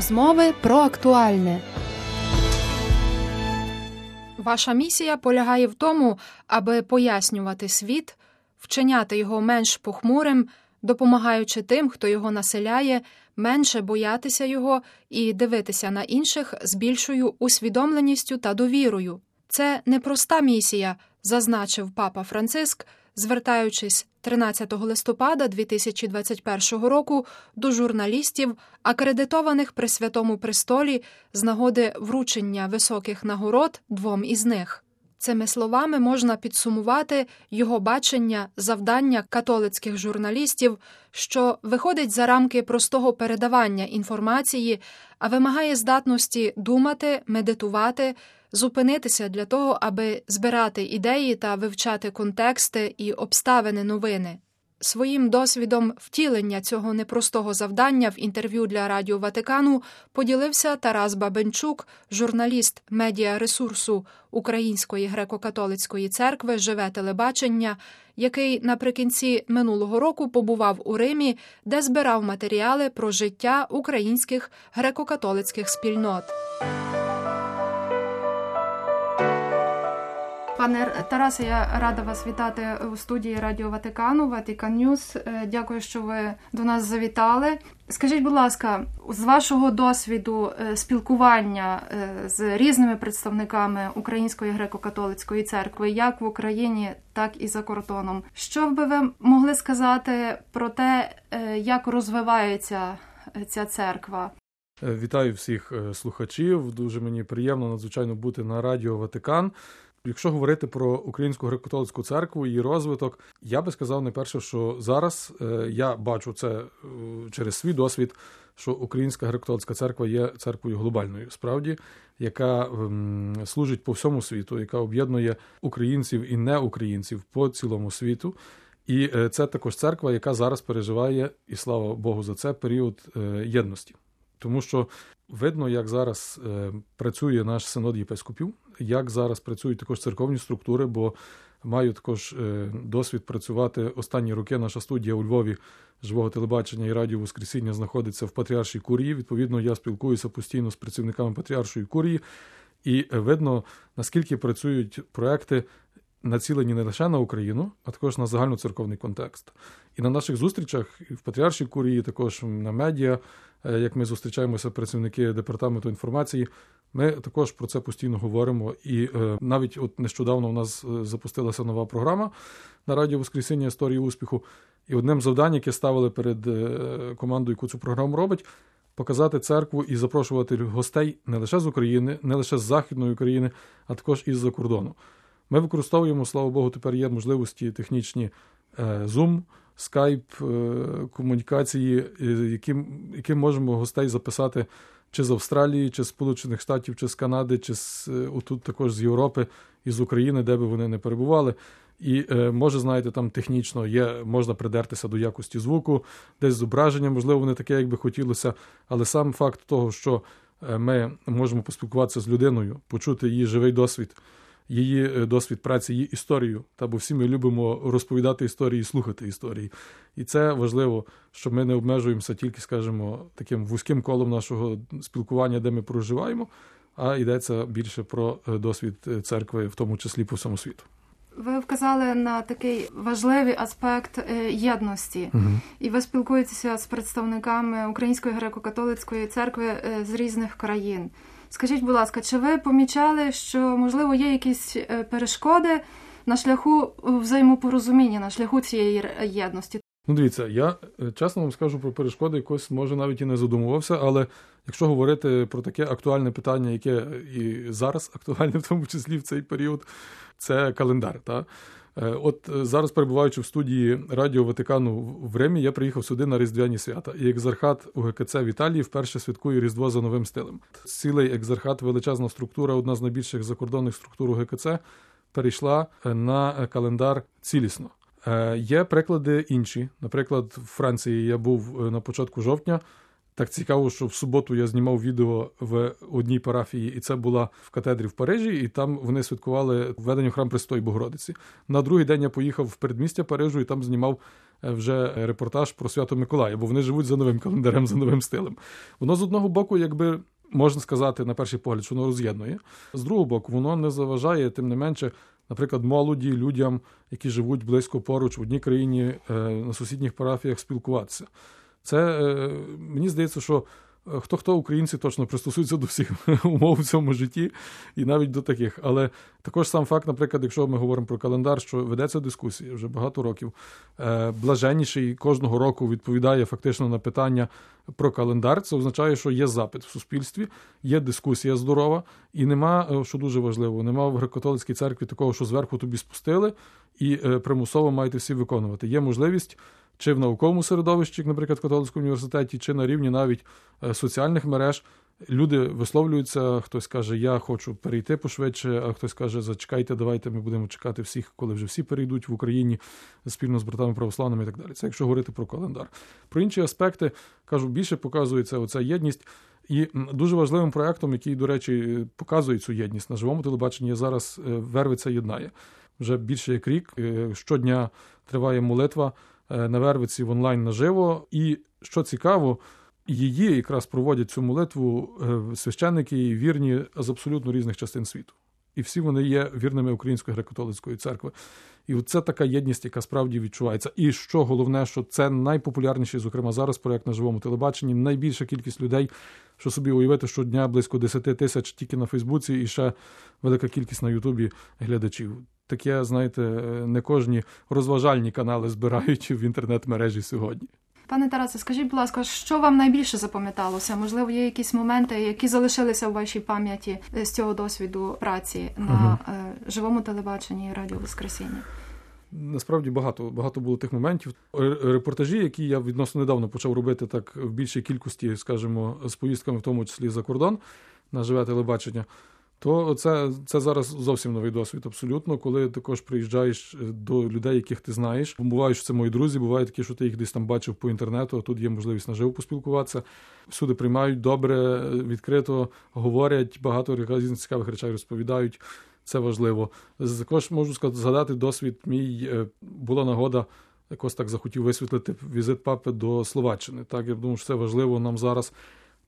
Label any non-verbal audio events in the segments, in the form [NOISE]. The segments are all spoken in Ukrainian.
Розмови про актуальне. Ваша місія полягає в тому, аби пояснювати світ, вчиняти його менш похмурим, допомагаючи тим, хто його населяє, менше боятися його і дивитися на інших з більшою усвідомленістю та довірою. Це непроста місія, зазначив папа Франциск, звертаючись 13 листопада 2021 року до журналістів, акредитованих при Святому Престолі з нагоди вручення високих нагород двом із них. Цими словами можна підсумувати його бачення завдання католицьких журналістів, що виходить за рамки простого передавання інформації, а вимагає здатності думати, медитувати, зупинитися для того, аби збирати ідеї та вивчати контексти і обставини новини. Своїм досвідом втілення цього непростого завдання в інтерв'ю для Радіо Ватикану поділився Тарас Бабенчук, журналіст медіаресурсу Української греко-католицької церкви Живе телебачення, який наприкінці минулого року побував у Римі, де збирав матеріали про життя українських греко-католицьких спільнот. Пане Тарасе, я рада вас вітати у студії Радіо Ватикану, Vatican News. Е, дякую, що ви до нас завітали. Скажіть, будь ласка, з вашого досвіду е, спілкування е, з різними представниками Української греко-католицької церкви, як в Україні, так і за кордоном, що би ви могли сказати про те, як розвивається ця церква? Вітаю всіх слухачів. Дуже мені приємно надзвичайно бути на радіо Ватикан. Якщо говорити про українську греко-католицьку церкву її розвиток, я би сказав найперше, що зараз е, я бачу це е, через свій досвід, що Українська греко-католицька церква є церквою глобальною, справді, яка ем, служить по всьому світу, яка об'єднує українців і неукраїнців по цілому світу. І е, це також церква, яка зараз переживає, і слава Богу, за це період єдності. Тому що видно, як зараз працює наш синод єпископів, як зараз працюють також церковні структури, бо маю також е, досвід працювати останні роки. Наша студія у Львові живого телебачення і радіо Воскресіння знаходиться в Патріаршій курії. Відповідно, я спілкуюся постійно з працівниками Патріаршої курії, і видно, наскільки працюють проекти. Націлені не лише на Україну, а також на загальноцерковний контекст. І на наших зустрічах і в Патріаршій курії, також на медіа, е, як ми зустрічаємося, працівники департаменту інформації, ми також про це постійно говоримо. І е, навіть от нещодавно у нас е, запустилася нова програма на радіо Воскресіння історії успіху. І одним завданням, яке ставили перед е, командою, яку цю програму робить, показати церкву і запрошувати гостей не лише з України, не лише з Західної України, а також із за кордону. Ми використовуємо, слава Богу, тепер є можливості технічні Zoom, Skype, комунікації, яким, яким можемо гостей записати чи з Австралії, чи з Сполучених Штатів, чи з Канади, чи з е, отут також з Європи і з України, де би вони не перебували. І е, може, знаєте, там технічно є, можна придертися до якості звуку, десь зображення, можливо, не таке, як би хотілося, але сам факт того, що е, ми можемо поспілкуватися з людиною, почути її живий досвід її е, досвід праці, її історію. Та бо всі ми любимо розповідати історії, слухати історії. І це важливо, що ми не обмежуємося тільки, скажімо, таким вузьким колом нашого спілкування, де ми проживаємо, а йдеться більше про е, досвід е, церкви, в тому числі по всьому світу. Ви вказали на такий важливий аспект єдності, угу. і ви спілкуєтеся з представниками Української греко-католицької церкви з різних країн. Скажіть, будь ласка, чи ви помічали, що можливо є якісь е, перешкоди на шляху взаємопорозуміння, на шляху цієї єдності? Ну, дивіться, я е, чесно вам скажу про перешкоди, якось може навіть і не задумувався, але якщо говорити про таке актуальне питання, яке і зараз актуальне, в тому числі в цей період, це календар. Та? Е, от е, зараз, перебуваючи в студії Радіо Ватикану в Римі, я приїхав сюди на Різдвяні свята. І екзархат УГКЦ в Італії вперше святкує Різдво за новим стилем. Цілий екзархат, величезна структура, одна з найбільших закордонних структур УГКЦ, перейшла е, на календар цілісно. Є приклади інші. Наприклад, в Франції я був на початку жовтня. Так цікаво, що в суботу я знімав відео в одній парафії, і це була в катедрі в Парижі, і там вони святкували введення храм Престої Богородиці. На другий день я поїхав в передмістя Парижу і там знімав е, вже репортаж про свято Миколая, бо вони живуть за новим календарем, за новим стилем. Воно з одного боку, якби. Можна сказати, на перший погляд, що воно роз'єднує. З другого боку, воно не заважає, тим не менше, наприклад, молоді людям, які живуть близько поруч в одній країні е, на сусідніх парафіях, спілкуватися. Це е, мені здається, що хто хто українці точно пристосуються до всіх [LAUGHS] умов в цьому житті, і навіть до таких. Але також сам факт, наприклад, якщо ми говоримо про календар, що ведеться дискусія вже багато років, е, блаженніший кожного року відповідає фактично на питання про календар. Це означає, що є запит в суспільстві, є дискусія здорова, і нема, е, що дуже важливо, нема в греко-католицькій церкві такого, що зверху тобі спустили, і е, примусово маєте всі виконувати. Є можливість чи в науковому середовищі, як, наприклад, в католицькому університеті, чи на рівні навіть е, соціальних мереж. Люди висловлюються, хтось каже, я хочу перейти пошвидше, а хтось каже, зачекайте, давайте ми будемо чекати всіх, коли вже всі перейдуть в Україні спільно з братами православними і так далі. Це якщо говорити про календар. Про інші аспекти кажу, більше показується оця єдність. І дуже важливим проектом, який, до речі, показує цю єдність на живому телебаченні, зараз е, Вервиця єднає. Вже більше як рік. Е, щодня триває молитва. Е, на Вервиці в онлайн наживо. І що цікаво, її якраз проводять цю молитву е, священники і вірні з абсолютно різних частин світу. І всі вони є вірними Української греко-католицької церкви. І це така єдність, яка справді відчувається. І що головне, що це найпопулярніший, зокрема зараз, проект на живому телебаченні. Найбільша кількість людей, що собі уявити, що дня близько 10 тисяч тільки на Фейсбуці, і ще велика кількість на Ютубі глядачів таке, знаєте, не кожні розважальні канали збирають в інтернет-мережі сьогодні. Пане Тарасе, скажіть, будь ласка, що вам найбільше запам'яталося? Можливо, є якісь моменти, які залишилися у вашій пам'яті е, з цього досвіду праці на угу. живому телебаченні і радіо Воскресіння? Насправді багато багато було тих моментів. Репортажі, які я відносно недавно почав робити так в більшій кількості, скажімо, з поїздками, в тому числі за кордон на живе телебачення то це це зараз зовсім новий досвід. Абсолютно, коли також приїжджаєш е, до людей, яких ти знаєш. Буває, що це мої друзі, буває такі, що ти їх десь там бачив по інтернету. а Тут є можливість наживо поспілкуватися. Всюди приймають добре, відкрито говорять, багато різних цікавих речей розповідають. Це важливо. Також можу сказати, згадати досвід. Мій е, була нагода. Якось так захотів висвітлити візит папи до Словаччини. Так я думаю, що це важливо нам зараз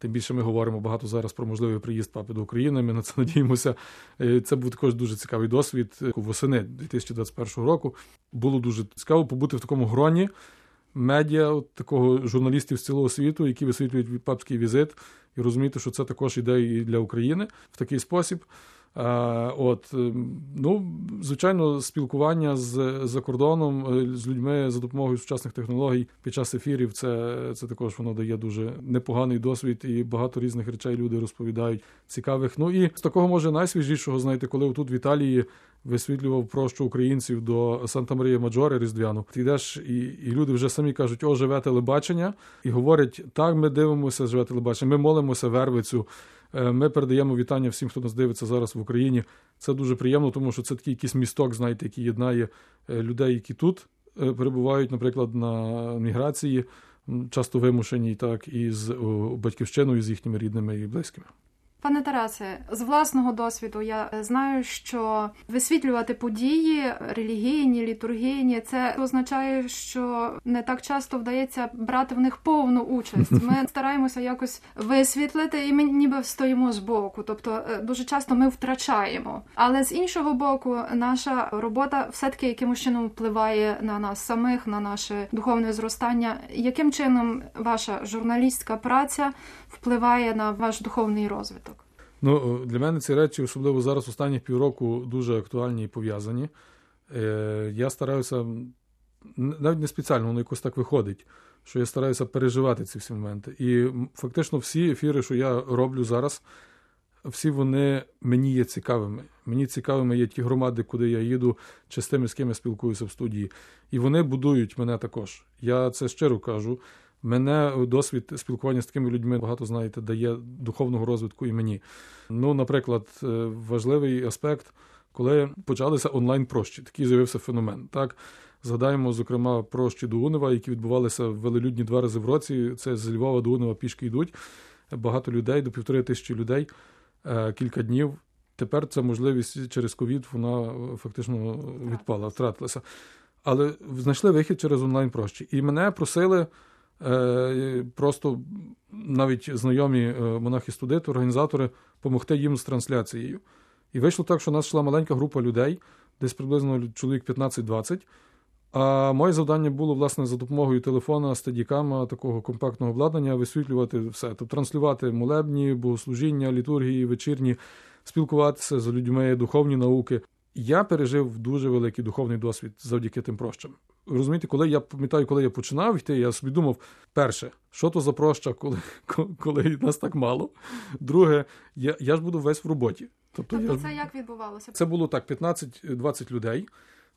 Тим більше ми говоримо багато зараз про можливий приїзд папи до України. Ми на це [LAUGHS] надіємося. Е, це був також дуже цікавий досвід. Восени 2021 року було дуже цікаво побути в такому гроні медіа, от такого журналістів з цілого світу, які висвітлюють папський візит, і розуміти, що це також ідея і для України в такий спосіб. От, е, ну, звичайно, спілкування з за кордоном е, з людьми за допомогою сучасних технологій під час ефірів, це це також воно дає дуже непоганий досвід, і багато різних речей люди розповідають цікавих. Ну і з такого може найсвіжішого, знаєте, коли тут в Італії висвітлював прощу українців до Санта Марія Маджори Різдвяну. Ти йдеш, і і люди вже самі кажуть, о, живе телебачення, і говорять: так, ми дивимося, живе телебачення, ми молимося вервицю. Е, ми передаємо вітання всім, хто нас дивиться зараз в Україні. Це дуже приємно, тому що це такий якийсь місток, знаєте, який єднає е, людей, які тут е, перебувають, наприклад, на міграції, часто вимушені, так і з батьківщиною, з їхніми рідними і близькими. Пане Тарасе, з власного досвіду я знаю, що висвітлювати події релігійні, літургійні, це означає, що не так часто вдається брати в них повну участь. Ми [LAUGHS] стараємося якось висвітлити, і ми ніби стоїмо з боку. Тобто, е, дуже часто ми втрачаємо. Але з іншого боку, наша робота все-таки якимось чином впливає на нас самих, на наше духовне зростання. Яким чином ваша журналістська праця впливає на ваш духовний розвиток? Ну, Для мене ці речі, особливо зараз, останніх півроку, дуже актуальні і пов'язані. Е, Я стараюся, навіть не спеціально, воно якось так виходить, що я стараюся переживати ці всі моменти. І фактично всі ефіри, що я роблю зараз, всі вони мені є цікавими. Мені цікавими є ті громади, куди я їду, чи з тими, з ким я спілкуюся в студії. І вони будують мене також. Я це щиро кажу. Мене досвід спілкування з такими людьми багато знаєте, дає духовного розвитку і мені. Ну, наприклад, е, важливий аспект, коли почалися онлайн прощі, такий з'явився феномен. Так, Згадаємо, зокрема, прощі до Унева, які відбувалися велелюдні два рази в році. Це з Львова до Унева пішки йдуть. Багато людей, до півтори тисячі людей, е, кілька днів. Tепер ця можливість через ковід вона фактично відпала, втратилася. Але знайшли вихід через онлайн прощі. І мене просили е, просто навіть знайомі е, монахи-студенти, організатори, допомогти їм з трансляцією. І вийшло так, що у нас йшла маленька група людей, десь приблизно чоловік 15-20. А моє завдання було, власне, за допомогою телефона, стадікама, такого компактного обладнання, висвітлювати все. Тобто транслювати молебні, богослужіння, літургії, вечірні, спілкуватися з людьми, духовні науки. Я пережив дуже великий духовний досвід завдяки тим прощам. Розумієте, коли я пам'ятаю, коли я починав йти, я собі думав: перше, що то за проща, коли коли нас так мало. Друге, я я ж буду весь в роботі. Тобто, тобто я... це як відбувалося? Це було так: 15-20 людей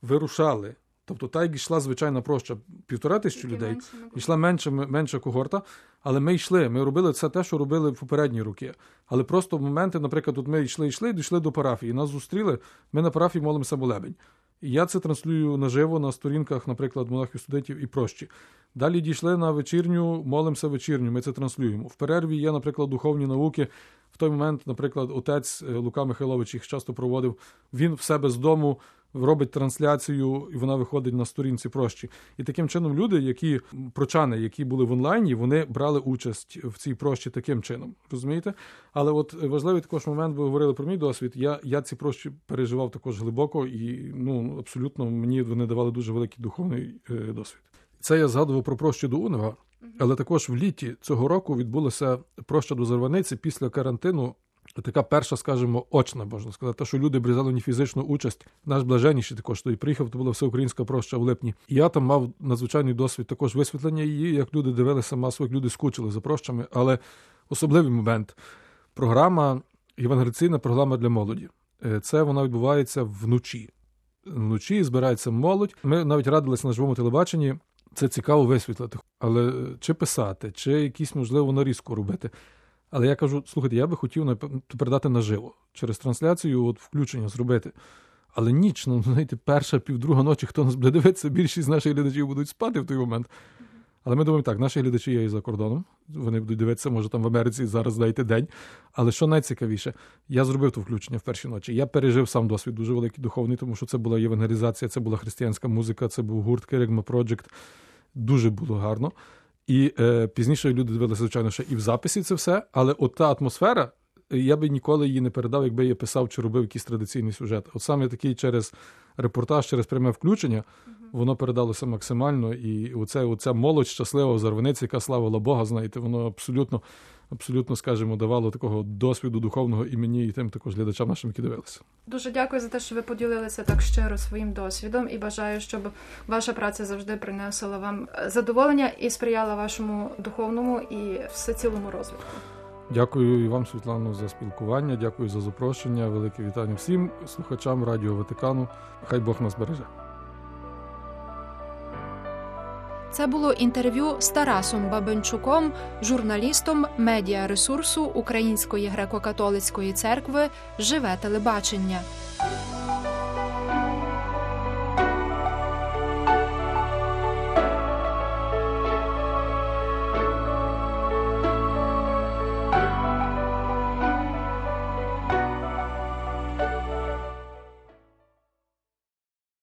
вирушали. Тобто, та як йшла звичайна проща півтора тисячі людей, менше, йшла менша менша когорта, але ми йшли. Ми робили все те, що робили в попередні роки. Але просто в моменти, наприклад, от ми йшли, йшли, дійшли до парафії. Нас зустріли. Ми на парафії молимося молебень. Я це транслюю наживо на сторінках, наприклад, монахів студентів і прощі. Далі дійшли на вечірню, молимося вечірню. Ми це транслюємо. В перерві є, наприклад, духовні науки. В той момент, наприклад, отець е, Лука Михайлович їх часто проводив. Він в себе з дому робить трансляцію, і вона виходить на сторінці прощі. І таким чином люди, які прочани, які були в онлайні, вони брали участь в цій прощі таким чином. Розумієте? Але от важливий також момент, ви говорили про мій досвід. Я я ці прощі переживав також глибоко, і ну абсолютно мені вони давали дуже великий духовний е, досвід. Це я згадував про прощу до Унева, але також в літі цього року відбулося проща до Зарваниці після карантину така перша, скажімо, очна, можна сказати, що люди брали ні фізичну участь. Наш блаженніший також тоді приїхав, то була всеукраїнська проща в липні. І я там мав надзвичайний досвід також висвітлення її, як люди дивилися масово, люди скучили за прощами. Але особливий момент програма, євангелиційна програма для молоді. Е, це вона відбувається вночі. Вночі збирається молодь. Ми навіть радилися на живому телебаченні. Це цікаво висвітлити, але чи писати, чи якісь можливо нарізку робити. Але я кажу: слухайте, я би хотів передати наживо через трансляцію, от включення зробити. Але ніч, ну знаєте, перша, півдруга ночі, хто нас буде дивитися, більшість наших глядачів будуть спати в той момент. Але ми думаємо, так, наші глядачі є і за кордоном. Вони будуть дивитися, може там в Америці зараз дайте день. Але що найцікавіше, я зробив то включення в перші ночі. Я пережив сам досвід дуже великий духовний, тому що це була євангелізація, це була християнська музика, це був гурт Керигма Project. Дуже було гарно. І е, пізніше люди дивилися, звичайно, ще і в записі це все. Але от та атмосфера, я би ніколи її не передав, якби я писав чи робив якийсь традиційний сюжет. От саме такий через репортаж, через пряме включення, воно передалося максимально. І оце, оця молодь щаслива в Зарваниці, яка славила Бога, знаєте, воно абсолютно абсолютно, скажімо, давало такого досвіду духовного і мені, і тим також глядачам нашим, які дивилися. Дуже дякую за те, що ви поділилися так щиро своїм досвідом, і бажаю, щоб ваша праця завжди принесла вам задоволення і сприяла вашому духовному і всецілому розвитку. Дякую і вам, Світлано, за спілкування. Дякую за запрошення. Велике вітання всім слухачам Радіо Ватикану. Хай Бог нас береже. Це було інтерв'ю з Тарасом Бабенчуком, журналістом медіа ресурсу Української греко-католицької церкви Живе телебачення.